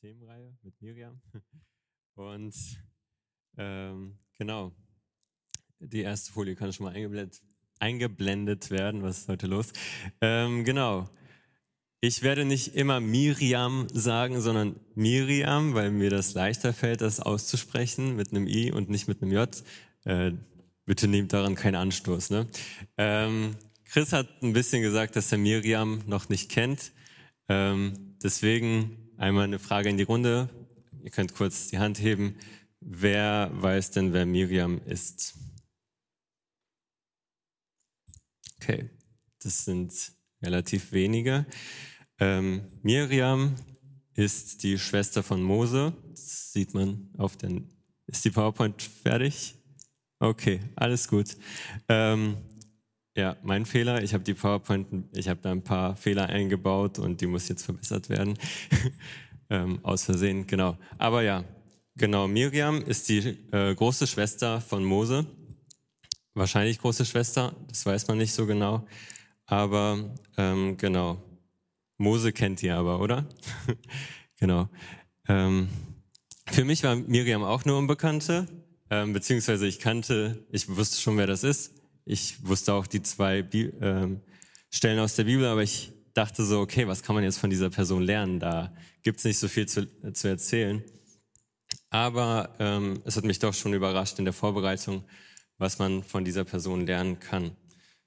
Themenreihe mit Miriam. Und ähm, genau, die erste Folie kann schon mal eingeblendet, eingeblendet werden. Was ist heute los? Ähm, genau. Ich werde nicht immer Miriam sagen, sondern Miriam, weil mir das leichter fällt, das auszusprechen mit einem I und nicht mit einem J. Äh, bitte nehmt daran keinen Anstoß. Ne? Ähm, Chris hat ein bisschen gesagt, dass er Miriam noch nicht kennt. Ähm, deswegen einmal eine Frage in die Runde. Ihr könnt kurz die Hand heben. Wer weiß denn, wer Miriam ist? Okay, das sind relativ wenige. Ähm, Miriam ist die Schwester von Mose. Das sieht man auf den. Ist die PowerPoint fertig? Okay, alles gut. Ähm, ja, mein Fehler. Ich habe die PowerPoint, ich habe da ein paar Fehler eingebaut und die muss jetzt verbessert werden. ähm, aus Versehen, genau. Aber ja, genau. Miriam ist die äh, große Schwester von Mose. Wahrscheinlich große Schwester, das weiß man nicht so genau. Aber ähm, genau, Mose kennt ihr aber, oder? genau. Ähm, für mich war Miriam auch eine Unbekannte, ähm, beziehungsweise ich kannte, ich wusste schon, wer das ist. Ich wusste auch die zwei Bi ähm, Stellen aus der Bibel, aber ich dachte so, okay, was kann man jetzt von dieser Person lernen? Da gibt's nicht so viel zu, zu erzählen. Aber ähm, es hat mich doch schon überrascht in der Vorbereitung, was man von dieser Person lernen kann.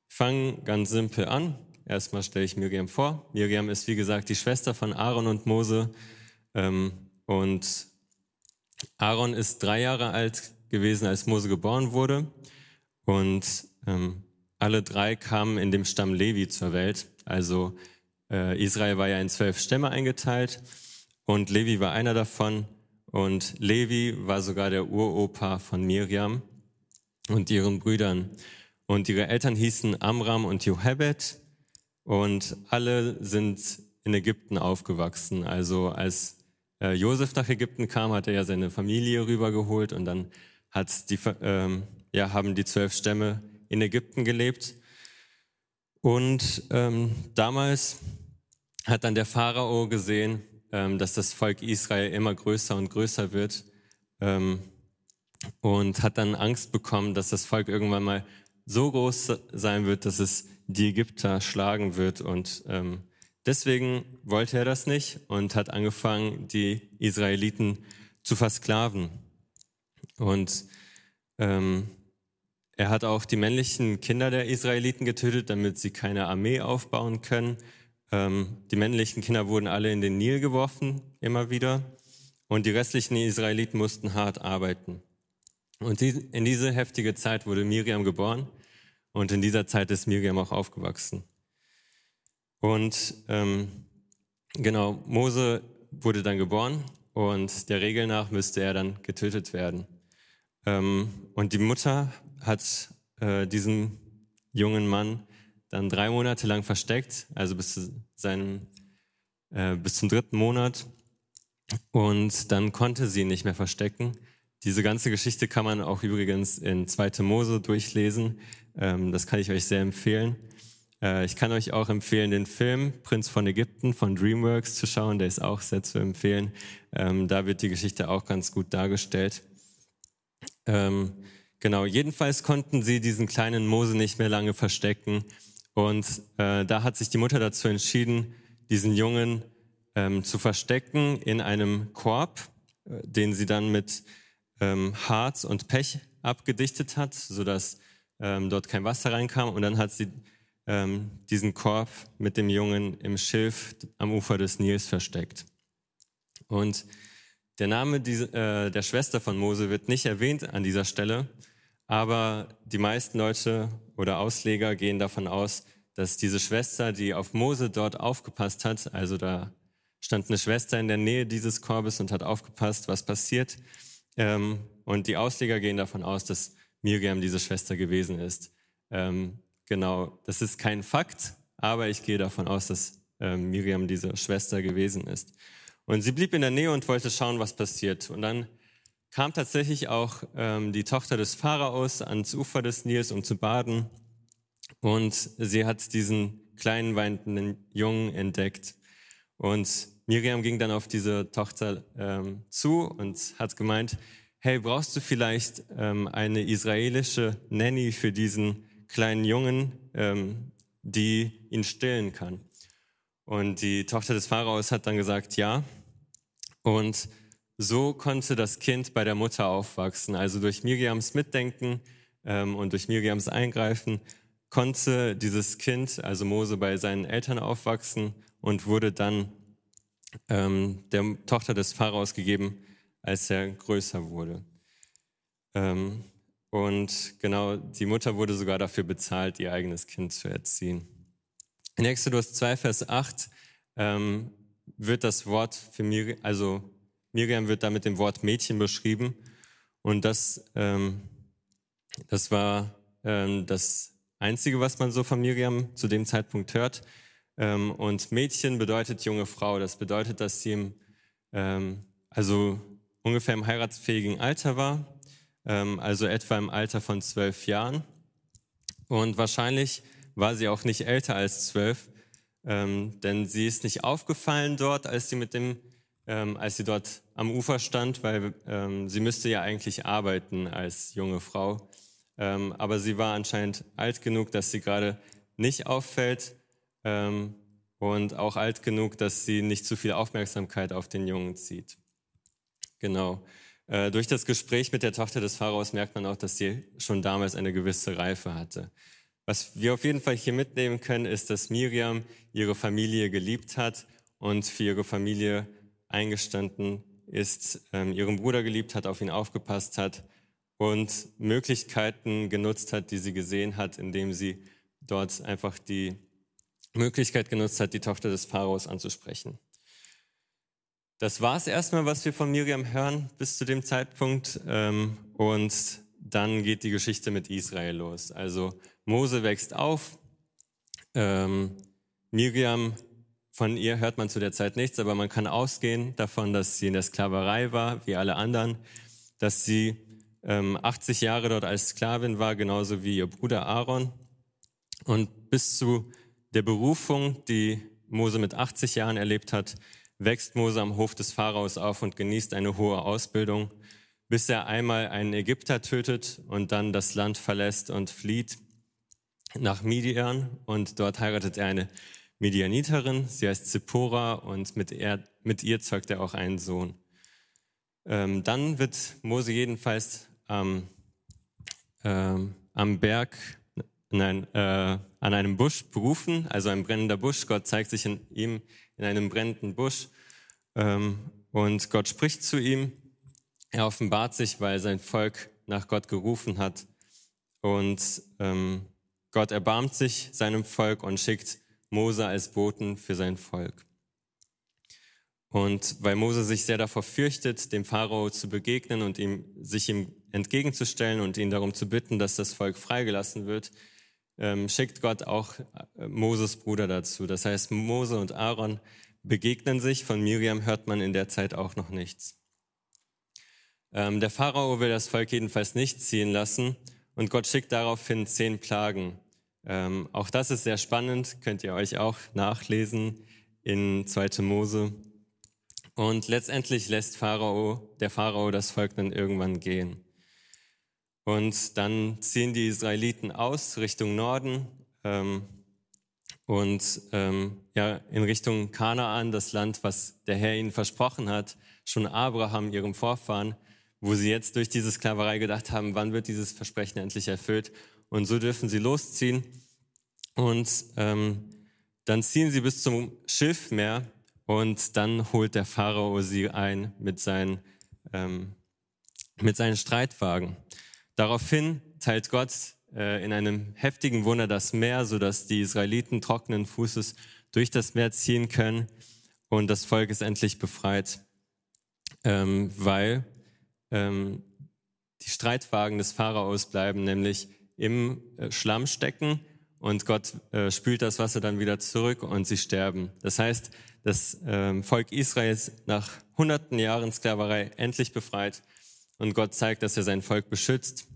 Ich fange ganz simpel an. Erstmal stelle ich Miriam vor. Miriam ist, wie gesagt, die Schwester von Aaron und Mose. Ähm, und Aaron ist drei Jahre alt gewesen, als Mose geboren wurde. Und ähm, alle drei kamen in dem Stamm Levi zur Welt. Also äh, Israel war ja in zwölf Stämme eingeteilt und Levi war einer davon. Und Levi war sogar der Uropa von Miriam und ihren Brüdern. Und ihre Eltern hießen Amram und Johebed. Und alle sind in Ägypten aufgewachsen. Also als äh, Josef nach Ägypten kam, hat er ja seine Familie rübergeholt und dann hat die, ähm, ja, haben die zwölf Stämme in Ägypten gelebt. Und ähm, damals hat dann der Pharao gesehen, ähm, dass das Volk Israel immer größer und größer wird ähm, und hat dann Angst bekommen, dass das Volk irgendwann mal so groß sein wird, dass es die Ägypter schlagen wird. Und ähm, deswegen wollte er das nicht und hat angefangen, die Israeliten zu versklaven. Und ähm, er hat auch die männlichen Kinder der Israeliten getötet, damit sie keine Armee aufbauen können. Ähm, die männlichen Kinder wurden alle in den Nil geworfen, immer wieder. Und die restlichen Israeliten mussten hart arbeiten. Und die, in diese heftige Zeit wurde Miriam geboren. Und in dieser Zeit ist Miriam auch aufgewachsen. Und ähm, genau, Mose wurde dann geboren und der Regel nach müsste er dann getötet werden. Ähm, und die Mutter hat äh, diesen jungen Mann dann drei Monate lang versteckt, also bis zu seinem, äh, bis zum dritten Monat. Und dann konnte sie ihn nicht mehr verstecken. Diese ganze Geschichte kann man auch übrigens in 2. Mose durchlesen. Ähm, das kann ich euch sehr empfehlen. Äh, ich kann euch auch empfehlen, den Film Prinz von Ägypten von DreamWorks zu schauen. Der ist auch sehr zu empfehlen. Ähm, da wird die Geschichte auch ganz gut dargestellt. Ähm, genau, jedenfalls konnten sie diesen kleinen Mose nicht mehr lange verstecken. Und äh, da hat sich die Mutter dazu entschieden, diesen Jungen ähm, zu verstecken in einem Korb, äh, den sie dann mit ähm, Harz und Pech abgedichtet hat, sodass ähm, dort kein Wasser reinkam. Und dann hat sie ähm, diesen Korb mit dem Jungen im Schilf am Ufer des Nils versteckt. Und der Name äh, der Schwester von Mose wird nicht erwähnt an dieser Stelle, aber die meisten Leute oder Ausleger gehen davon aus, dass diese Schwester, die auf Mose dort aufgepasst hat, also da stand eine Schwester in der Nähe dieses Korbes und hat aufgepasst, was passiert. Ähm, und die Ausleger gehen davon aus, dass Miriam diese Schwester gewesen ist. Ähm, genau, das ist kein Fakt, aber ich gehe davon aus, dass ähm, Miriam diese Schwester gewesen ist. Und sie blieb in der Nähe und wollte schauen, was passiert. Und dann kam tatsächlich auch ähm, die Tochter des Pharaos ans Ufer des Nils, um zu baden. Und sie hat diesen kleinen weinenden Jungen entdeckt. Und Miriam ging dann auf diese Tochter ähm, zu und hat gemeint, hey, brauchst du vielleicht ähm, eine israelische Nanny für diesen kleinen Jungen, ähm, die ihn stillen kann? Und die Tochter des Pharaos hat dann gesagt, ja. Und so konnte das Kind bei der Mutter aufwachsen. Also durch Miriams Mitdenken ähm, und durch Miriams Eingreifen konnte dieses Kind, also Mose, bei seinen Eltern aufwachsen und wurde dann ähm, der Tochter des Pharaos gegeben, als er größer wurde. Ähm, und genau, die Mutter wurde sogar dafür bezahlt, ihr eigenes Kind zu erziehen. In Exodus 2, Vers 8 ähm, wird das Wort für Miriam, also Miriam wird da mit dem Wort Mädchen beschrieben. Und das, ähm, das war ähm, das Einzige, was man so von Miriam zu dem Zeitpunkt hört. Ähm, und Mädchen bedeutet junge Frau. Das bedeutet, dass sie im, ähm, also ungefähr im heiratsfähigen Alter war, ähm, also etwa im Alter von zwölf Jahren. Und wahrscheinlich war sie auch nicht älter als zwölf, ähm, denn sie ist nicht aufgefallen dort, als sie mit dem, ähm, als sie dort am Ufer stand, weil ähm, sie müsste ja eigentlich arbeiten als junge Frau. Ähm, aber sie war anscheinend alt genug, dass sie gerade nicht auffällt ähm, und auch alt genug, dass sie nicht zu viel Aufmerksamkeit auf den Jungen zieht. Genau. Äh, durch das Gespräch mit der Tochter des Pharaos merkt man auch, dass sie schon damals eine gewisse Reife hatte. Was wir auf jeden Fall hier mitnehmen können, ist, dass Miriam ihre Familie geliebt hat und für ihre Familie eingestanden ist, ähm, ihren Bruder geliebt hat, auf ihn aufgepasst hat und Möglichkeiten genutzt hat, die sie gesehen hat, indem sie dort einfach die Möglichkeit genutzt hat, die Tochter des Pharaos anzusprechen. Das war es erstmal, was wir von Miriam hören bis zu dem Zeitpunkt. Ähm, und dann geht die Geschichte mit Israel los. Also Mose wächst auf. Ähm, Miriam, von ihr hört man zu der Zeit nichts, aber man kann ausgehen davon, dass sie in der Sklaverei war, wie alle anderen, dass sie 80 ähm, Jahre dort als Sklavin war, genauso wie ihr Bruder Aaron. Und bis zu der Berufung, die Mose mit 80 Jahren erlebt hat, wächst Mose am Hof des Pharaos auf und genießt eine hohe Ausbildung, bis er einmal einen Ägypter tötet und dann das Land verlässt und flieht nach Midian. Und dort heiratet er eine Midianiterin, sie heißt Zippora und mit, er, mit ihr zeugt er auch einen Sohn. Ähm, dann wird Mose jedenfalls ähm, ähm, am Berg, nein, äh, an einem Busch berufen, also ein brennender Busch. Gott zeigt sich in ihm in einem brennenden Busch ähm, und Gott spricht zu ihm. Er offenbart sich, weil sein Volk nach Gott gerufen hat und ähm, Gott erbarmt sich seinem Volk und schickt Mose als Boten für sein Volk. Und weil Mose sich sehr davor fürchtet, dem Pharao zu begegnen und ihm, sich ihm entgegenzustellen und ihn darum zu bitten, dass das Volk freigelassen wird, ähm, schickt Gott auch äh, Moses Bruder dazu. Das heißt, Mose und Aaron begegnen sich. Von Miriam hört man in der Zeit auch noch nichts. Ähm, der Pharao will das Volk jedenfalls nicht ziehen lassen und Gott schickt daraufhin zehn Plagen. Ähm, auch das ist sehr spannend, könnt ihr euch auch nachlesen in 2. Mose. Und letztendlich lässt Pharao, der Pharao das Volk dann irgendwann gehen. Und dann ziehen die Israeliten aus Richtung Norden ähm, und ähm, ja, in Richtung Kanaan, das Land, was der Herr ihnen versprochen hat, schon Abraham, ihrem Vorfahren, wo sie jetzt durch diese Sklaverei gedacht haben, wann wird dieses Versprechen endlich erfüllt? Und so dürfen sie losziehen. Und ähm, dann ziehen sie bis zum Schilfmeer und dann holt der Pharao sie ein mit seinen, ähm, mit seinen Streitwagen. Daraufhin teilt Gott äh, in einem heftigen Wunder das Meer, sodass die Israeliten trockenen Fußes durch das Meer ziehen können und das Volk ist endlich befreit, ähm, weil ähm, die Streitwagen des Pharaos bleiben nämlich im äh, Schlamm stecken und Gott äh, spült das Wasser dann wieder zurück und sie sterben. Das heißt, das ähm, Volk Israels nach hunderten Jahren Sklaverei endlich befreit und Gott zeigt, dass er sein Volk beschützt.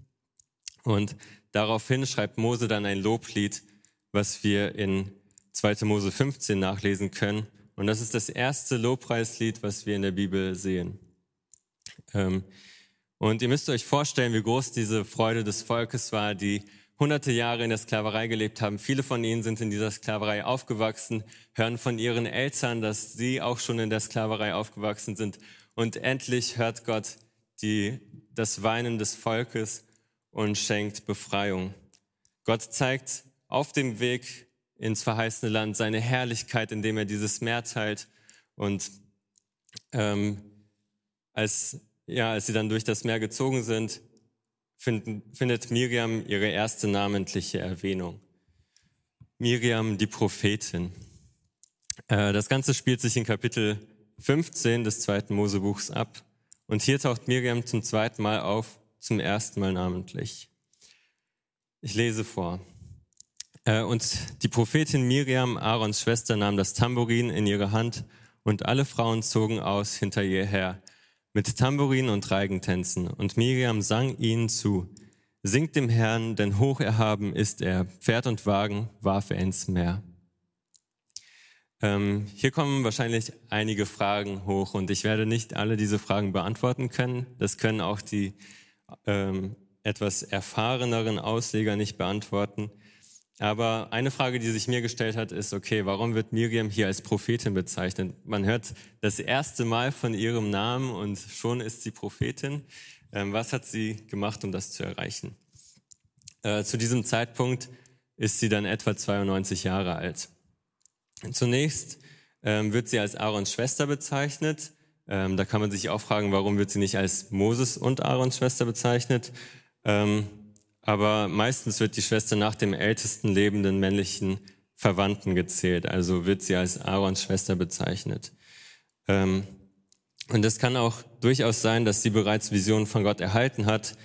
Und daraufhin schreibt Mose dann ein Loblied, was wir in 2. Mose 15 nachlesen können. Und das ist das erste Lobpreislied, was wir in der Bibel sehen. Ähm, und ihr müsst euch vorstellen, wie groß diese Freude des Volkes war, die hunderte Jahre in der Sklaverei gelebt haben. Viele von ihnen sind in dieser Sklaverei aufgewachsen, hören von ihren Eltern, dass sie auch schon in der Sklaverei aufgewachsen sind. Und endlich hört Gott die, das Weinen des Volkes und schenkt Befreiung. Gott zeigt auf dem Weg ins verheißene Land seine Herrlichkeit, indem er dieses Meer teilt. Und ähm, als ja, als sie dann durch das Meer gezogen sind, finden, findet Miriam ihre erste namentliche Erwähnung. Miriam, die Prophetin. Äh, das Ganze spielt sich in Kapitel 15 des zweiten Mosebuchs ab. Und hier taucht Miriam zum zweiten Mal auf, zum ersten Mal namentlich. Ich lese vor. Äh, und die Prophetin Miriam, Aarons Schwester, nahm das Tambourin in ihre Hand und alle Frauen zogen aus hinter ihr her mit Tambourin und Reigentänzen. Und Miriam sang ihnen zu, Singt dem Herrn, denn hoch erhaben ist er. Pferd und Wagen warf er ins Meer. Ähm, hier kommen wahrscheinlich einige Fragen hoch und ich werde nicht alle diese Fragen beantworten können. Das können auch die ähm, etwas erfahreneren Ausleger nicht beantworten. Aber eine Frage, die sich mir gestellt hat, ist, okay, warum wird Miriam hier als Prophetin bezeichnet? Man hört das erste Mal von ihrem Namen und schon ist sie Prophetin. Ähm, was hat sie gemacht, um das zu erreichen? Äh, zu diesem Zeitpunkt ist sie dann etwa 92 Jahre alt. Zunächst ähm, wird sie als Aarons Schwester bezeichnet. Ähm, da kann man sich auch fragen, warum wird sie nicht als Moses und Aarons Schwester bezeichnet? Aber meistens wird die Schwester nach dem ältesten lebenden männlichen Verwandten gezählt, also wird sie als Aarons Schwester bezeichnet. Ähm, und es kann auch durchaus sein, dass sie bereits Visionen von Gott erhalten hat,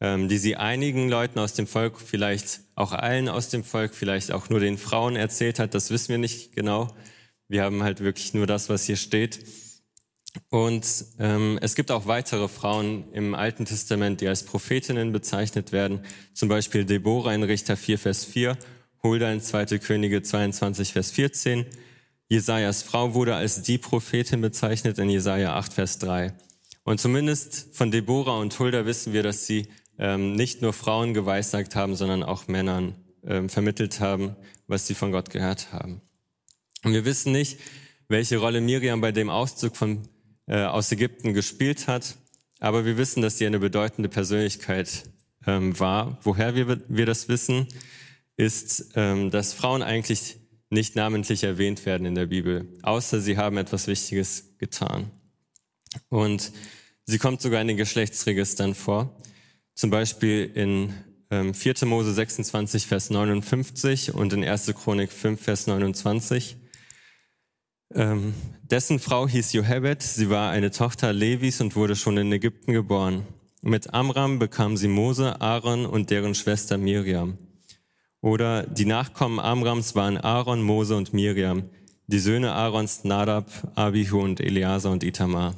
ähm, die sie einigen Leuten aus dem Volk, vielleicht auch allen aus dem Volk, vielleicht auch nur den Frauen erzählt hat. Das wissen wir nicht genau. Wir haben halt wirklich nur das, was hier steht. Und ähm, es gibt auch weitere Frauen im Alten Testament, die als Prophetinnen bezeichnet werden. Zum Beispiel Deborah in Richter 4, Vers 4, Hulda in 2. Könige 22, Vers 14. Jesajas Frau wurde als die Prophetin bezeichnet in Jesaja 8, Vers 3. Und zumindest von Deborah und Hulda wissen wir, dass sie ähm, nicht nur Frauen geweissagt haben, sondern auch Männern ähm, vermittelt haben, was sie von Gott gehört haben. Und wir wissen nicht, welche Rolle Miriam bei dem Auszug von äh, aus Ägypten gespielt hat. Aber wir wissen, dass sie eine bedeutende Persönlichkeit ähm, war. Woher wir, wir das wissen, ist, ähm, dass Frauen eigentlich nicht namentlich erwähnt werden in der Bibel, außer sie haben etwas Wichtiges getan. Und sie kommt sogar in den Geschlechtsregistern vor. Zum Beispiel in ähm, 4. Mose 26, Vers 59 und in 1. Chronik 5, Vers 29. Ähm, dessen Frau hieß Johebed, sie war eine Tochter Levis und wurde schon in Ägypten geboren. Mit Amram bekam sie Mose, Aaron und deren Schwester Miriam. Oder die Nachkommen Amrams waren Aaron, Mose und Miriam, die Söhne Aarons Nadab, Abihu und Eleazar und Itamar.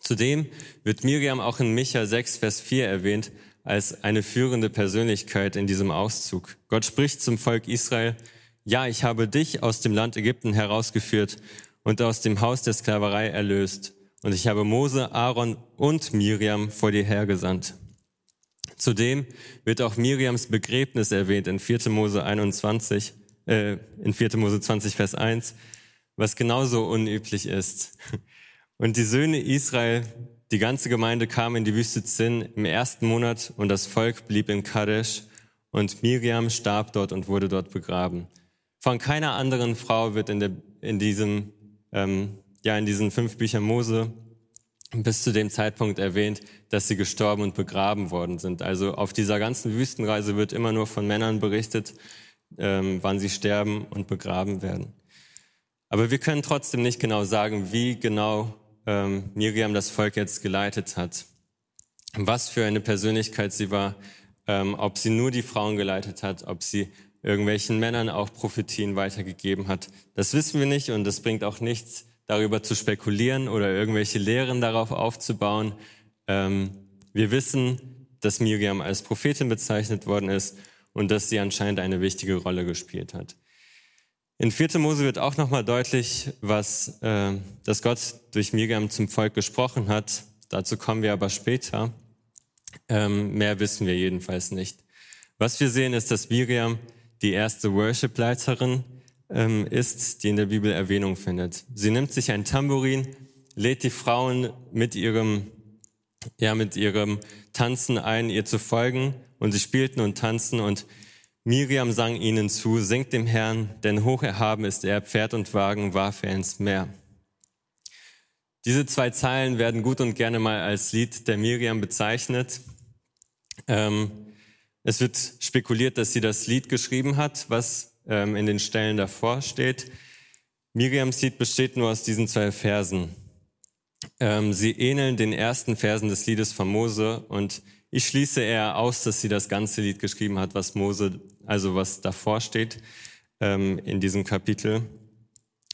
Zudem wird Miriam auch in Micha 6, Vers 4 erwähnt als eine führende Persönlichkeit in diesem Auszug. Gott spricht zum Volk Israel, ja, ich habe dich aus dem Land Ägypten herausgeführt und aus dem Haus der Sklaverei erlöst. Und ich habe Mose, Aaron und Miriam vor dir hergesandt. Zudem wird auch Miriams Begräbnis erwähnt in 4. Mose 21, äh, in 4. Mose 20, Vers 1, was genauso unüblich ist. Und die Söhne Israel, die ganze Gemeinde kam in die Wüste Zinn im ersten Monat und das Volk blieb in Kadesh und Miriam starb dort und wurde dort begraben. Von keiner anderen Frau wird in, der, in, diesem, ähm, ja, in diesen fünf Büchern Mose bis zu dem Zeitpunkt erwähnt, dass sie gestorben und begraben worden sind. Also auf dieser ganzen Wüstenreise wird immer nur von Männern berichtet, ähm, wann sie sterben und begraben werden. Aber wir können trotzdem nicht genau sagen, wie genau ähm, Miriam das Volk jetzt geleitet hat, was für eine Persönlichkeit sie war, ähm, ob sie nur die Frauen geleitet hat, ob sie irgendwelchen Männern auch Prophetien weitergegeben hat. Das wissen wir nicht und das bringt auch nichts, darüber zu spekulieren oder irgendwelche Lehren darauf aufzubauen. Ähm, wir wissen, dass Miriam als Prophetin bezeichnet worden ist und dass sie anscheinend eine wichtige Rolle gespielt hat. In 4. Mose wird auch nochmal deutlich, was, äh, dass Gott durch Miriam zum Volk gesprochen hat. Dazu kommen wir aber später. Ähm, mehr wissen wir jedenfalls nicht. Was wir sehen, ist, dass Miriam die erste Worship-Leiterin ähm, ist, die in der Bibel Erwähnung findet. Sie nimmt sich ein Tambourin, lädt die Frauen mit ihrem, ja, mit ihrem Tanzen ein, ihr zu folgen und sie spielten und tanzen und Miriam sang ihnen zu, singt dem Herrn, denn hoch erhaben ist er, Pferd und Wagen warf er ins Meer. Diese zwei Zeilen werden gut und gerne mal als Lied der Miriam bezeichnet. Ähm, es wird spekuliert, dass sie das Lied geschrieben hat, was ähm, in den Stellen davor steht. Miriams Lied besteht nur aus diesen zwei Versen. Ähm, sie ähneln den ersten Versen des Liedes von Mose und ich schließe eher aus, dass sie das ganze Lied geschrieben hat, was Mose, also was davor steht ähm, in diesem Kapitel.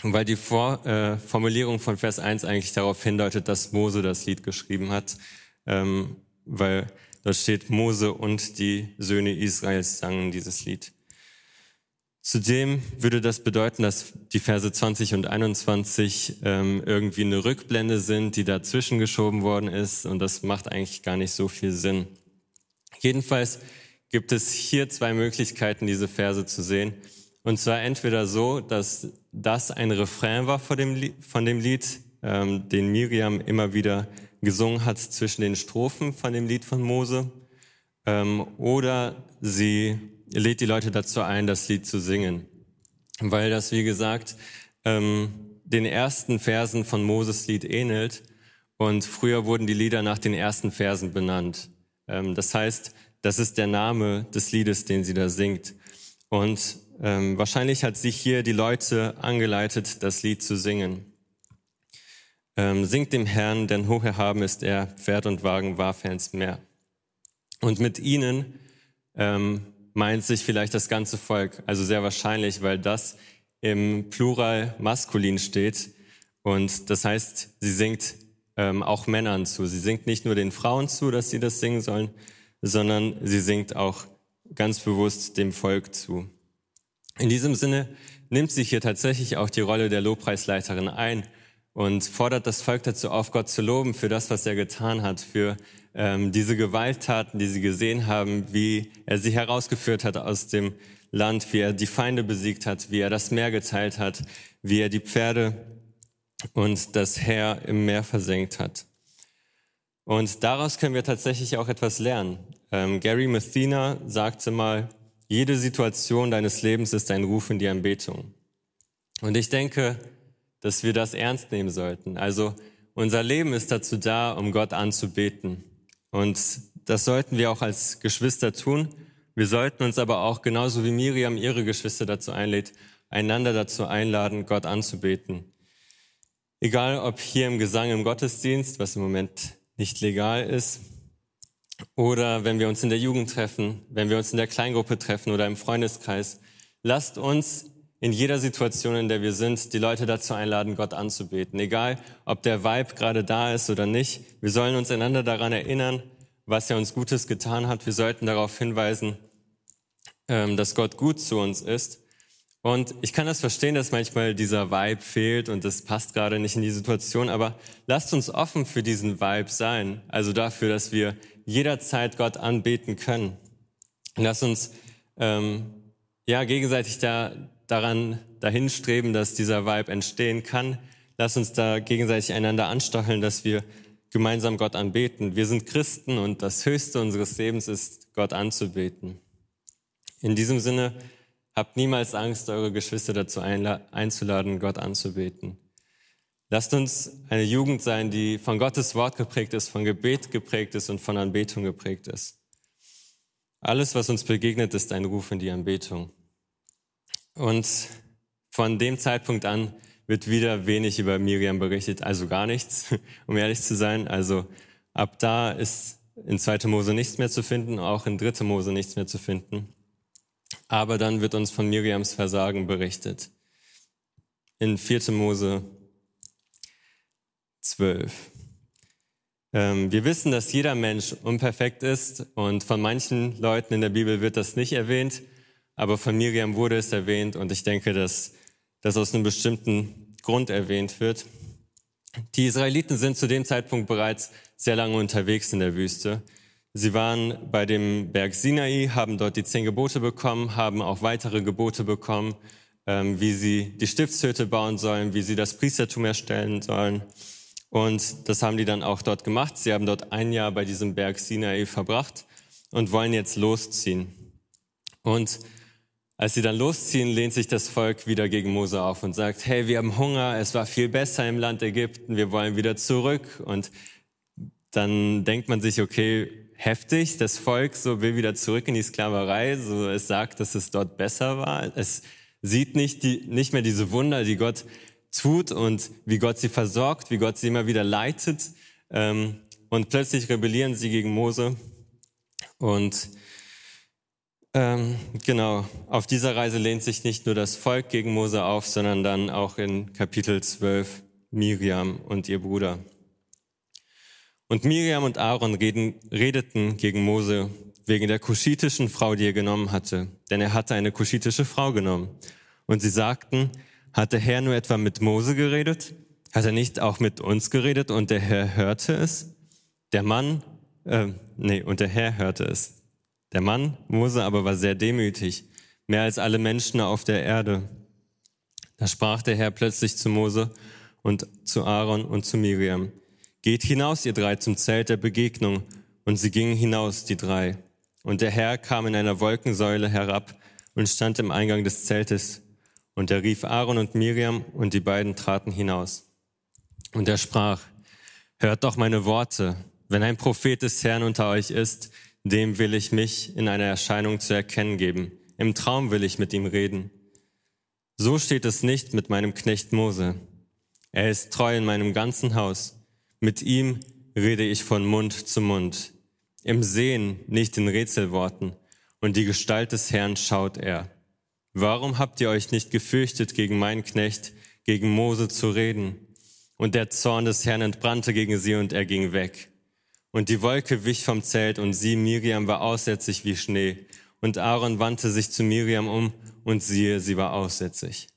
Weil die Vor, äh, Formulierung von Vers 1 eigentlich darauf hindeutet, dass Mose das Lied geschrieben hat, ähm, weil da steht, Mose und die Söhne Israels sangen dieses Lied. Zudem würde das bedeuten, dass die Verse 20 und 21 ähm, irgendwie eine Rückblende sind, die dazwischen geschoben worden ist. Und das macht eigentlich gar nicht so viel Sinn. Jedenfalls gibt es hier zwei Möglichkeiten, diese Verse zu sehen. Und zwar entweder so, dass das ein Refrain war von dem Lied, von dem Lied ähm, den Miriam immer wieder gesungen hat zwischen den Strophen von dem Lied von Mose. Ähm, oder sie lädt die Leute dazu ein, das Lied zu singen, weil das, wie gesagt, ähm, den ersten Versen von Moses Lied ähnelt. Und früher wurden die Lieder nach den ersten Versen benannt. Ähm, das heißt, das ist der Name des Liedes, den sie da singt. Und ähm, wahrscheinlich hat sich hier die Leute angeleitet, das Lied zu singen. Ähm, singt dem Herrn, denn hoch erhaben ist er, Pferd und Wagen warf er ins Meer. Und mit ihnen ähm, meint sich vielleicht das ganze Volk, also sehr wahrscheinlich, weil das im Plural maskulin steht. Und das heißt, sie singt ähm, auch Männern zu. Sie singt nicht nur den Frauen zu, dass sie das singen sollen, sondern sie singt auch ganz bewusst dem Volk zu. In diesem Sinne nimmt sich hier tatsächlich auch die Rolle der Lobpreisleiterin ein und fordert das Volk dazu auf, Gott zu loben für das, was er getan hat, für ähm, diese Gewalttaten, die sie gesehen haben, wie er sie herausgeführt hat aus dem Land, wie er die Feinde besiegt hat, wie er das Meer geteilt hat, wie er die Pferde und das Heer im Meer versenkt hat. Und daraus können wir tatsächlich auch etwas lernen. Ähm, Gary Messina sagte mal, jede Situation deines Lebens ist ein Ruf in die Anbetung. Und ich denke, dass wir das ernst nehmen sollten. Also unser Leben ist dazu da, um Gott anzubeten. Und das sollten wir auch als Geschwister tun. Wir sollten uns aber auch genauso wie Miriam ihre Geschwister dazu einlädt, einander dazu einladen, Gott anzubeten. Egal ob hier im Gesang im Gottesdienst, was im Moment nicht legal ist, oder wenn wir uns in der Jugend treffen, wenn wir uns in der Kleingruppe treffen oder im Freundeskreis. Lasst uns in jeder Situation, in der wir sind, die Leute dazu einladen, Gott anzubeten. Egal, ob der Vibe gerade da ist oder nicht. Wir sollen uns einander daran erinnern, was er uns Gutes getan hat. Wir sollten darauf hinweisen, ähm, dass Gott gut zu uns ist. Und ich kann das verstehen, dass manchmal dieser Vibe fehlt und das passt gerade nicht in die Situation, aber lasst uns offen für diesen Vibe sein. Also dafür, dass wir jederzeit Gott anbeten können. Lasst uns ähm, ja gegenseitig da daran dahin streben, dass dieser Vibe entstehen kann. Lass uns da gegenseitig einander anstacheln, dass wir gemeinsam Gott anbeten. Wir sind Christen und das Höchste unseres Lebens ist, Gott anzubeten. In diesem Sinne, habt niemals Angst, eure Geschwister dazu einzuladen, Gott anzubeten. Lasst uns eine Jugend sein, die von Gottes Wort geprägt ist, von Gebet geprägt ist und von Anbetung geprägt ist. Alles, was uns begegnet, ist ein Ruf in die Anbetung. Und von dem Zeitpunkt an wird wieder wenig über Miriam berichtet, also gar nichts, um ehrlich zu sein. Also ab da ist in 2. Mose nichts mehr zu finden, auch in 3. Mose nichts mehr zu finden. Aber dann wird uns von Miriams Versagen berichtet. In 4. Mose 12. Ähm, wir wissen, dass jeder Mensch unperfekt ist und von manchen Leuten in der Bibel wird das nicht erwähnt aber von Miriam wurde es erwähnt und ich denke, das das aus einem bestimmten Grund erwähnt wird. Die Israeliten sind zu dem Zeitpunkt bereits sehr lange unterwegs in der Wüste. Sie waren bei dem Berg Sinai, haben dort die zehn Gebote bekommen, haben auch weitere Gebote bekommen, ähm, wie sie die Stiftshütte bauen sollen, wie sie das Priestertum erstellen sollen. Und das haben die dann auch dort gemacht. Sie haben dort ein Jahr bei diesem Berg Sinai verbracht und wollen jetzt losziehen. Und als sie dann losziehen, lehnt sich das Volk wieder gegen Mose auf und sagt, hey, wir haben Hunger, es war viel besser im Land Ägypten, wir wollen wieder zurück. Und dann denkt man sich, okay, heftig, das Volk so will wieder zurück in die Sklaverei, so es sagt, dass es dort besser war. Es sieht nicht, die, nicht mehr diese Wunder, die Gott tut und wie Gott sie versorgt, wie Gott sie immer wieder leitet. Ähm, und plötzlich rebellieren sie gegen Mose. Und ähm, genau, auf dieser Reise lehnt sich nicht nur das Volk gegen Mose auf, sondern dann auch in Kapitel 12 Miriam und ihr Bruder. Und Miriam und Aaron reden, redeten gegen Mose wegen der kuschitischen Frau, die er genommen hatte, denn er hatte eine kuschitische Frau genommen. Und sie sagten, hat der Herr nur etwa mit Mose geredet? Hat er nicht auch mit uns geredet und der Herr hörte es? Der Mann, äh, nee, und der Herr hörte es. Der Mann, Mose, aber war sehr demütig, mehr als alle Menschen auf der Erde. Da sprach der Herr plötzlich zu Mose und zu Aaron und zu Miriam. Geht hinaus, ihr drei, zum Zelt der Begegnung. Und sie gingen hinaus, die drei. Und der Herr kam in einer Wolkensäule herab und stand im Eingang des Zeltes. Und er rief Aaron und Miriam und die beiden traten hinaus. Und er sprach, hört doch meine Worte. Wenn ein Prophet des Herrn unter euch ist, dem will ich mich in einer Erscheinung zu erkennen geben. Im Traum will ich mit ihm reden. So steht es nicht mit meinem Knecht Mose. Er ist treu in meinem ganzen Haus. Mit ihm rede ich von Mund zu Mund. Im Sehen, nicht in Rätselworten. Und die Gestalt des Herrn schaut er. Warum habt ihr euch nicht gefürchtet, gegen meinen Knecht, gegen Mose zu reden? Und der Zorn des Herrn entbrannte gegen sie und er ging weg. Und die Wolke wich vom Zelt und sie, Miriam, war aussätzig wie Schnee. Und Aaron wandte sich zu Miriam um und siehe, sie war aussätzig.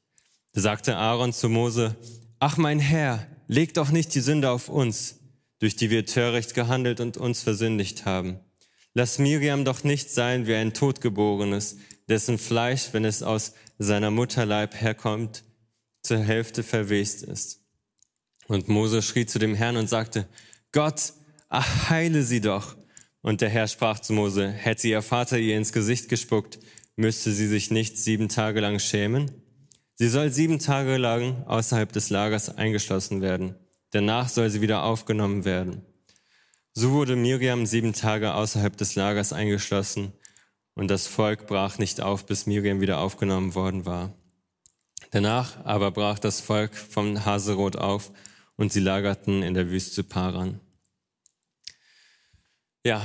Da sagte Aaron zu Mose, Ach mein Herr, leg doch nicht die Sünde auf uns, durch die wir töricht gehandelt und uns versündigt haben. Lass Miriam doch nicht sein wie ein Totgeborenes, dessen Fleisch, wenn es aus seiner Mutterleib herkommt, zur Hälfte verwest ist. Und Mose schrie zu dem Herrn und sagte, Gott, ach, heile sie doch. Und der Herr sprach zu Mose, hätte ihr Vater ihr ins Gesicht gespuckt, müsste sie sich nicht sieben Tage lang schämen? Sie soll sieben Tage lang außerhalb des Lagers eingeschlossen werden. Danach soll sie wieder aufgenommen werden. So wurde Miriam sieben Tage außerhalb des Lagers eingeschlossen und das Volk brach nicht auf, bis Miriam wieder aufgenommen worden war. Danach aber brach das Volk vom Haserot auf und sie lagerten in der Wüste Paran. Ja,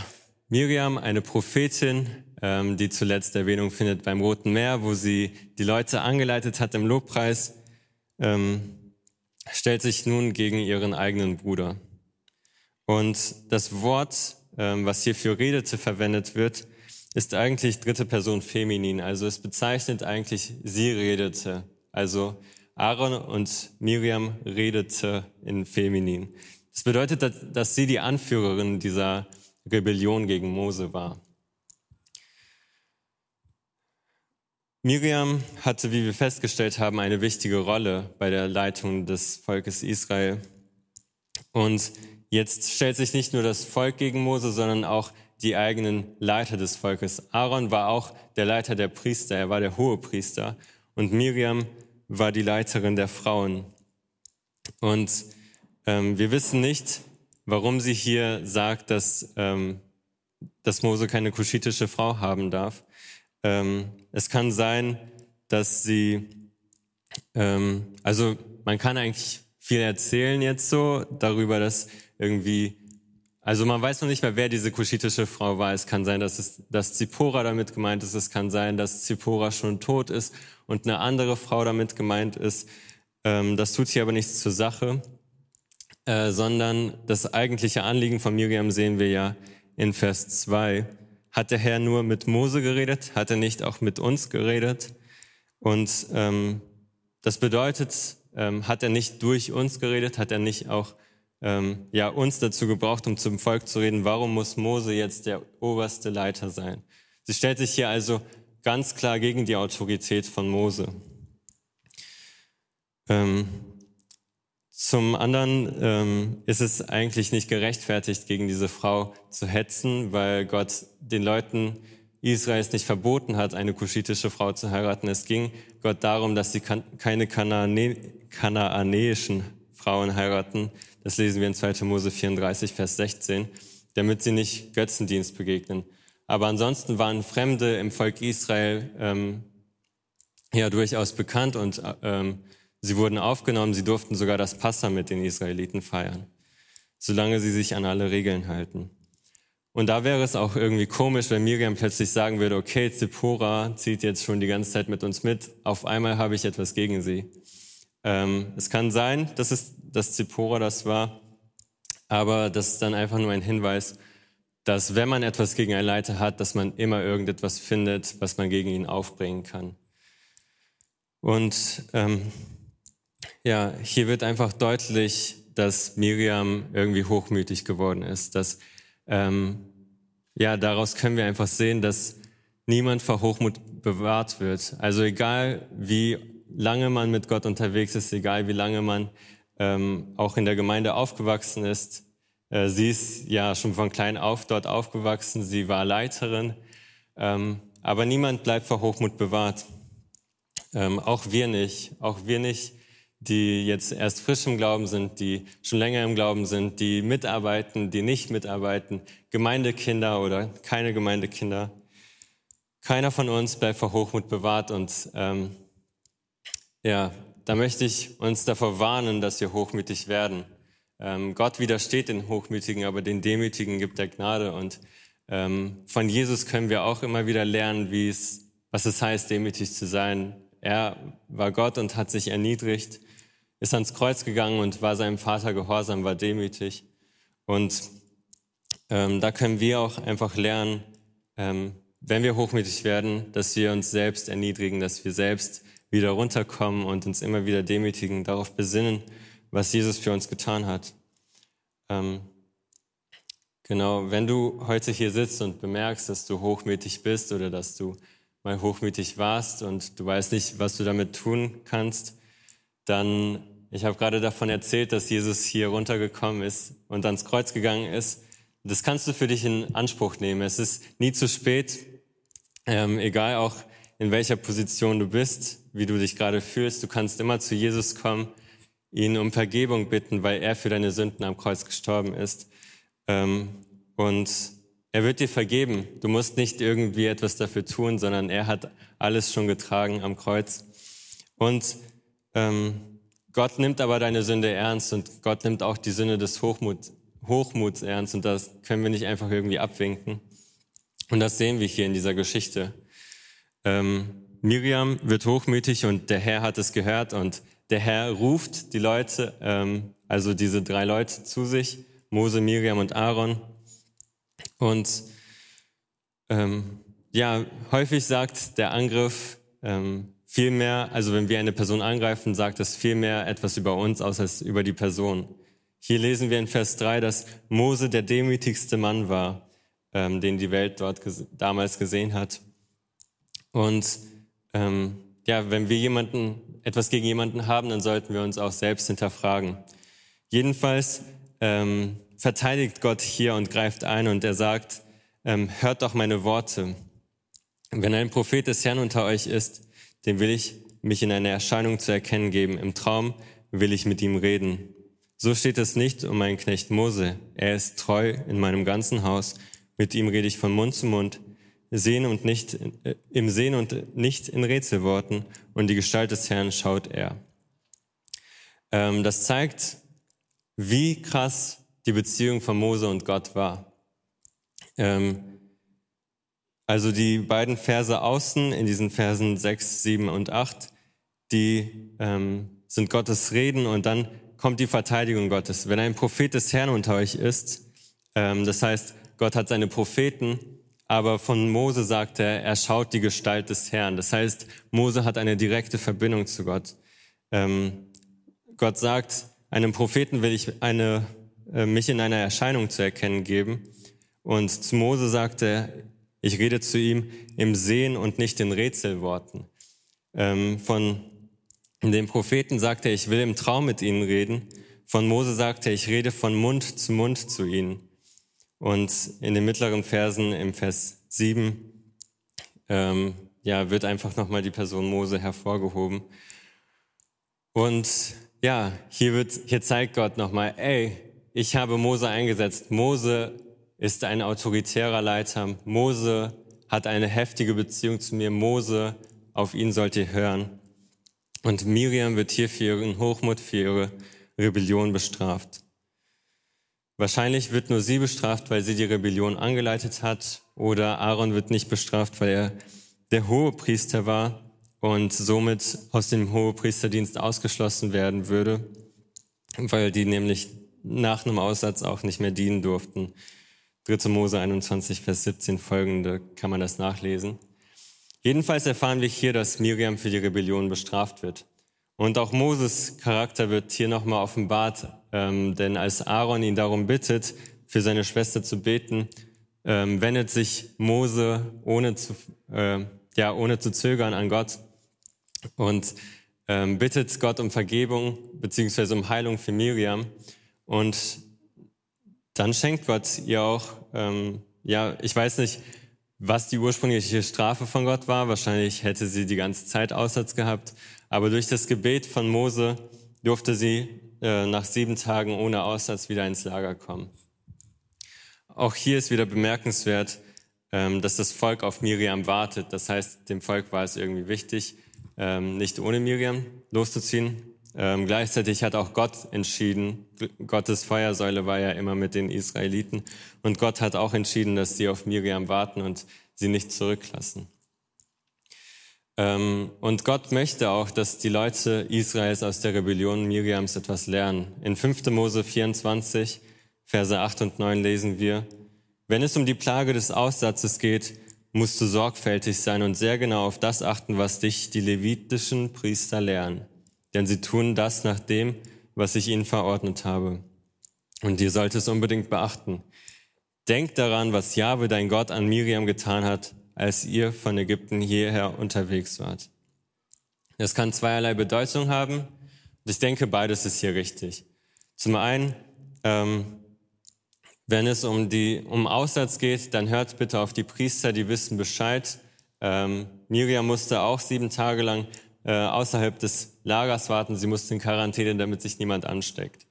Miriam, eine Prophetin, ähm, die zuletzt Erwähnung findet beim Roten Meer, wo sie die Leute angeleitet hat im Lobpreis, ähm, stellt sich nun gegen ihren eigenen Bruder. Und das Wort, ähm, was hier für redete verwendet wird, ist eigentlich dritte Person feminin. Also es bezeichnet eigentlich, sie redete. Also Aaron und Miriam redete in feminin. Das bedeutet, dass sie die Anführerin dieser Rebellion gegen Mose war. Miriam hatte, wie wir festgestellt haben, eine wichtige Rolle bei der Leitung des Volkes Israel. Und jetzt stellt sich nicht nur das Volk gegen Mose, sondern auch die eigenen Leiter des Volkes. Aaron war auch der Leiter der Priester, er war der hohe Priester und Miriam war die Leiterin der Frauen. Und ähm, wir wissen nicht, warum sie hier sagt, dass, ähm, dass Mose keine kuschitische Frau haben darf. Ähm, es kann sein, dass sie, ähm, also man kann eigentlich viel erzählen jetzt so darüber, dass irgendwie also man weiß noch nicht mehr, wer diese kuschitische Frau war. Es kann sein, dass, es, dass Zippora damit gemeint ist. Es kann sein, dass Zippora schon tot ist und eine andere Frau damit gemeint ist. Ähm, das tut hier aber nichts zur Sache, äh, sondern das eigentliche Anliegen von Miriam sehen wir ja in Vers 2. Hat der Herr nur mit Mose geredet? Hat er nicht auch mit uns geredet? Und ähm, das bedeutet, ähm, hat er nicht durch uns geredet, hat er nicht auch ähm, ja, uns dazu gebraucht, um zum Volk zu reden, warum muss Mose jetzt der oberste Leiter sein? Sie stellt sich hier also ganz klar gegen die Autorität von Mose. Ähm, zum anderen ähm, ist es eigentlich nicht gerechtfertigt, gegen diese Frau zu hetzen, weil Gott den Leuten Israels nicht verboten hat, eine kuschitische Frau zu heiraten. Es ging Gott darum, dass sie keine Kanaanä kanaanäischen Frauen heiraten. Das lesen wir in 2. Mose 34, Vers 16, damit sie nicht Götzendienst begegnen. Aber ansonsten waren Fremde im Volk Israel ähm, ja durchaus bekannt und ähm, Sie wurden aufgenommen, sie durften sogar das Passa mit den Israeliten feiern, solange sie sich an alle Regeln halten. Und da wäre es auch irgendwie komisch, wenn Miriam plötzlich sagen würde, okay, Zippora zieht jetzt schon die ganze Zeit mit uns mit, auf einmal habe ich etwas gegen sie. Ähm, es kann sein, dass es dass Zippora das war, aber das ist dann einfach nur ein Hinweis, dass wenn man etwas gegen einen Leiter hat, dass man immer irgendetwas findet, was man gegen ihn aufbringen kann. Und ähm, ja, hier wird einfach deutlich, dass Miriam irgendwie hochmütig geworden ist. Dass, ähm, ja, daraus können wir einfach sehen, dass niemand vor Hochmut bewahrt wird. Also egal, wie lange man mit Gott unterwegs ist, egal, wie lange man ähm, auch in der Gemeinde aufgewachsen ist. Äh, sie ist ja schon von klein auf dort aufgewachsen. Sie war Leiterin. Ähm, aber niemand bleibt vor Hochmut bewahrt. Ähm, auch wir nicht. Auch wir nicht die jetzt erst frisch im Glauben sind, die schon länger im Glauben sind, die mitarbeiten, die nicht mitarbeiten, Gemeindekinder oder keine Gemeindekinder. Keiner von uns bleibt vor Hochmut bewahrt und ähm, ja, da möchte ich uns davor warnen, dass wir hochmütig werden. Ähm, Gott widersteht den Hochmütigen, aber den Demütigen gibt er Gnade und ähm, von Jesus können wir auch immer wieder lernen, wie es, was es heißt, demütig zu sein. Er war Gott und hat sich erniedrigt ist ans Kreuz gegangen und war seinem Vater gehorsam, war demütig. Und ähm, da können wir auch einfach lernen, ähm, wenn wir hochmütig werden, dass wir uns selbst erniedrigen, dass wir selbst wieder runterkommen und uns immer wieder demütigen, darauf besinnen, was Jesus für uns getan hat. Ähm, genau, wenn du heute hier sitzt und bemerkst, dass du hochmütig bist oder dass du mal hochmütig warst und du weißt nicht, was du damit tun kannst, dann ich habe gerade davon erzählt, dass Jesus hier runtergekommen ist und ans Kreuz gegangen ist. Das kannst du für dich in Anspruch nehmen. Es ist nie zu spät, ähm, egal auch in welcher Position du bist, wie du dich gerade fühlst. Du kannst immer zu Jesus kommen, ihn um Vergebung bitten, weil er für deine Sünden am Kreuz gestorben ist. Ähm, und er wird dir vergeben. Du musst nicht irgendwie etwas dafür tun, sondern er hat alles schon getragen am Kreuz. Und ähm, Gott nimmt aber deine Sünde ernst und Gott nimmt auch die Sünde des Hochmut, Hochmuts ernst und das können wir nicht einfach irgendwie abwinken. Und das sehen wir hier in dieser Geschichte. Ähm, Miriam wird hochmütig und der Herr hat es gehört und der Herr ruft die Leute, ähm, also diese drei Leute zu sich, Mose, Miriam und Aaron. Und ähm, ja, häufig sagt der Angriff, ähm, Vielmehr, also wenn wir eine Person angreifen, sagt das vielmehr etwas über uns aus als über die Person. Hier lesen wir in Vers 3, dass Mose der demütigste Mann war, ähm, den die Welt dort ges damals gesehen hat. Und ähm, ja, wenn wir jemanden, etwas gegen jemanden haben, dann sollten wir uns auch selbst hinterfragen. Jedenfalls ähm, verteidigt Gott hier und greift ein und er sagt, ähm, hört doch meine Worte. Wenn ein Prophet des Herrn unter euch ist, dem will ich mich in einer Erscheinung zu erkennen geben. Im Traum will ich mit ihm reden. So steht es nicht um meinen Knecht Mose. Er ist treu in meinem ganzen Haus. Mit ihm rede ich von Mund zu Mund, sehen und nicht, äh, im Sehen und nicht in Rätselworten. Und die Gestalt des Herrn schaut er. Ähm, das zeigt, wie krass die Beziehung von Mose und Gott war. Ähm, also die beiden Verse außen in diesen Versen 6, 7 und 8, die ähm, sind Gottes Reden und dann kommt die Verteidigung Gottes. Wenn ein Prophet des Herrn unter euch ist, ähm, das heißt, Gott hat seine Propheten, aber von Mose sagt er, er schaut die Gestalt des Herrn. Das heißt, Mose hat eine direkte Verbindung zu Gott. ähm, Gott sagt, einem Propheten will ich eine, mich in einer Erscheinung zu erkennen geben. Und zu Mose sagte er, ich rede zu ihm im Sehen und nicht in Rätselworten. Ähm, von dem Propheten sagte er, ich will im Traum mit ihnen reden. Von Mose sagte er, ich rede von Mund zu Mund zu ihnen. Und in den mittleren Versen im Vers 7 ähm, ja, wird einfach nochmal die Person Mose hervorgehoben. Und ja, hier, wird, hier zeigt Gott nochmal, ey, ich habe Mose eingesetzt. Mose ist ein autoritärer Leiter. Mose hat eine heftige Beziehung zu mir. Mose, auf ihn sollt ihr hören. Und Miriam wird hier für ihren Hochmut, für ihre Rebellion bestraft. Wahrscheinlich wird nur sie bestraft, weil sie die Rebellion angeleitet hat, oder Aaron wird nicht bestraft, weil er der hohe Priester war und somit aus dem Hohepriesterdienst ausgeschlossen werden würde, weil die nämlich nach einem Aussatz auch nicht mehr dienen durften. 3. Mose 21, Vers 17 folgende kann man das nachlesen. Jedenfalls erfahren wir hier, dass Miriam für die Rebellion bestraft wird. Und auch Moses Charakter wird hier nochmal offenbart, ähm, denn als Aaron ihn darum bittet, für seine Schwester zu beten, ähm, wendet sich Mose ohne zu, äh, ja, ohne zu zögern an Gott und ähm, bittet Gott um Vergebung beziehungsweise um Heilung für Miriam. Und dann schenkt Gott ihr auch, ähm, ja, ich weiß nicht, was die ursprüngliche Strafe von Gott war. Wahrscheinlich hätte sie die ganze Zeit Aussatz gehabt. Aber durch das Gebet von Mose durfte sie äh, nach sieben Tagen ohne Aussatz wieder ins Lager kommen. Auch hier ist wieder bemerkenswert, ähm, dass das Volk auf Miriam wartet. Das heißt, dem Volk war es irgendwie wichtig, ähm, nicht ohne Miriam loszuziehen. Ähm, gleichzeitig hat auch Gott entschieden, Gottes Feuersäule war ja immer mit den Israeliten, und Gott hat auch entschieden, dass sie auf Miriam warten und sie nicht zurücklassen. Und Gott möchte auch, dass die Leute Israels aus der Rebellion Miriams etwas lernen. In 5. Mose 24, Verse 8 und 9 lesen wir, wenn es um die Plage des Aussatzes geht, musst du sorgfältig sein und sehr genau auf das achten, was dich die levitischen Priester lehren. Denn sie tun das nach dem, was ich ihnen verordnet habe. Und ihr sollt es unbedingt beachten. Denkt daran, was Jahwe, dein Gott, an Miriam getan hat, als ihr von Ägypten hierher unterwegs wart. Das kann zweierlei Bedeutung haben. Und ich denke, beides ist hier richtig. Zum einen, ähm, wenn es um, die, um Aussatz geht, dann hört bitte auf die Priester, die wissen Bescheid. Ähm, Miriam musste auch sieben Tage lang äh, außerhalb des Lagers warten. Sie musste in Quarantäne, damit sich niemand ansteckt.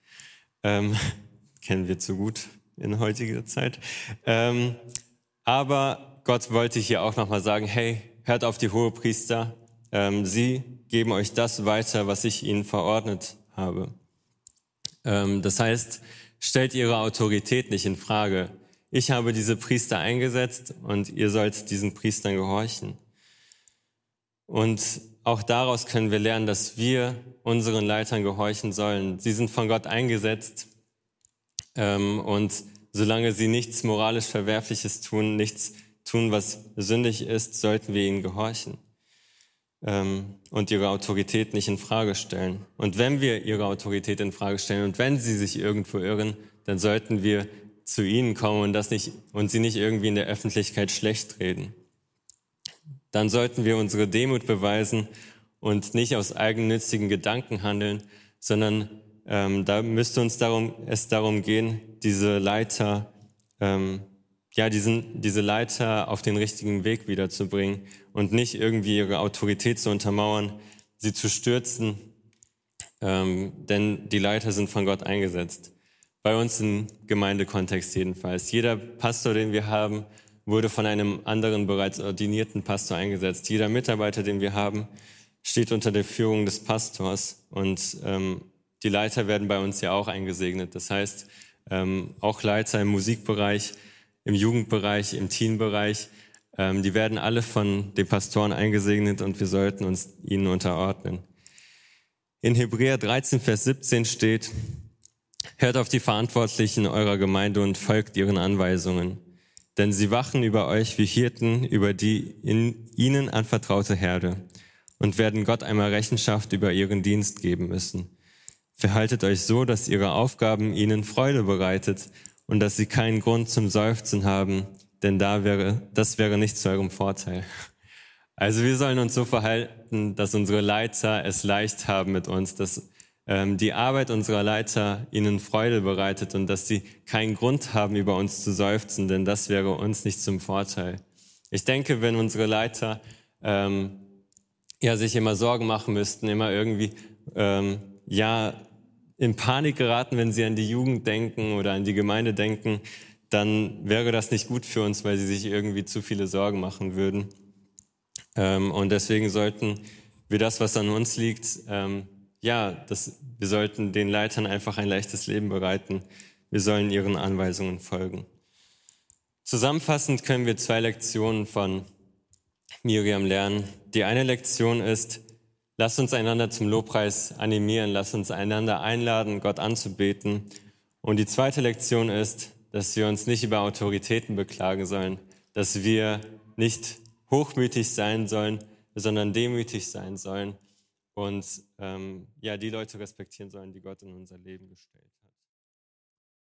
Ähm, kennen wir zu gut in heutiger Zeit. Ähm, aber Gott wollte hier auch nochmal sagen, hey, hört auf die Hohepriester. Ähm, sie geben euch das weiter, was ich ihnen verordnet habe. Ähm, das heißt, stellt ihre Autorität nicht in Frage. Ich habe diese Priester eingesetzt und ihr sollt diesen Priestern gehorchen. Und auch daraus können wir lernen, dass wir unseren Leitern gehorchen sollen. Sie sind von Gott eingesetzt ähm, und solange sie nichts moralisch Verwerfliches tun, nichts tun, was sündig ist, sollten wir ihnen gehorchen ähm, und ihre Autorität nicht in Frage stellen. Und wenn wir ihre Autorität in Frage stellen und wenn sie sich irgendwo irren, dann sollten wir zu ihnen kommen und das nicht und sie nicht irgendwie in der Öffentlichkeit schlecht reden. Dann sollten wir unsere Demut beweisen und nicht aus eigennützigen Gedanken handeln, sondern ähm, da müsste uns darum, es darum gehen, diese Leiter ähm, ja, diesen, diese Leiter auf den richtigen Weg wiederzubringen und nicht irgendwie ihre Autorität zu untermauern, sie zu stürzen, ähm, denn die Leiter sind von Gott eingesetzt. Bei uns im Gemeindekontext jedenfalls. Jeder Pastor, den wir haben, wurde von einem anderen bereits ordinierten Pastor eingesetzt. Jeder Mitarbeiter, den wir haben, steht unter der Führung des Pastors und ähm, die Leiter werden bei uns ja auch eingesegnet. Das heißt, ähm, auch Leiter im Musikbereich, im Jugendbereich, im Teenbereich. Ähm, die werden alle von den Pastoren eingesegnet und wir sollten uns ihnen unterordnen. In Hebräer 13, Vers 17 steht, hört auf die Verantwortlichen eurer Gemeinde und folgt ihren Anweisungen. Denn sie wachen über euch wie Hirten über die in ihnen anvertraute Herde. und werden Gott einmal Rechenschaft über ihren Dienst geben müssen. Verhaltet euch so, dass ihre Aufgaben ihnen Freude bereitet und dass sie keinen Grund zum Seufzen haben, denn da wäre, das wäre nicht zu eurem Vorteil. Also wir sollen uns so verhalten, dass unsere Leiter es leicht haben mit uns, dass die Arbeit unserer Leiter ihnen Freude bereitet und dass sie keinen Grund haben, über uns zu seufzen, denn das wäre uns nicht zum Vorteil. Ich denke, wenn unsere Leiter ähm, ja, sich immer Sorgen machen müssten, immer irgendwie ähm, ja, in Panik geraten, wenn sie an die Jugend denken oder an die Gemeinde denken, dann wäre das nicht gut für uns, weil sie sich irgendwie zu viele Sorgen machen würden. Ähm, und deswegen sollten wir das, was an uns liegt, ähm, ja, das, wir sollten den Leitern einfach ein leichtes Leben bereiten. Wir sollen ihren Anweisungen folgen. Zusammenfassend können wir zwei Lektionen von Miriam lernen. Die eine Lektion ist, lasst uns einander zum Lobpreis animieren, lasst uns einander einladen, Gott anzubeten. Und die zweite Lektion ist, dass wir uns nicht über Autoritäten beklagen sollen, dass wir nicht hochmütig sein sollen, sondern demütig sein sollen und ähm, ja, die Leute respektieren sollen, die Gott in unser Leben gestellt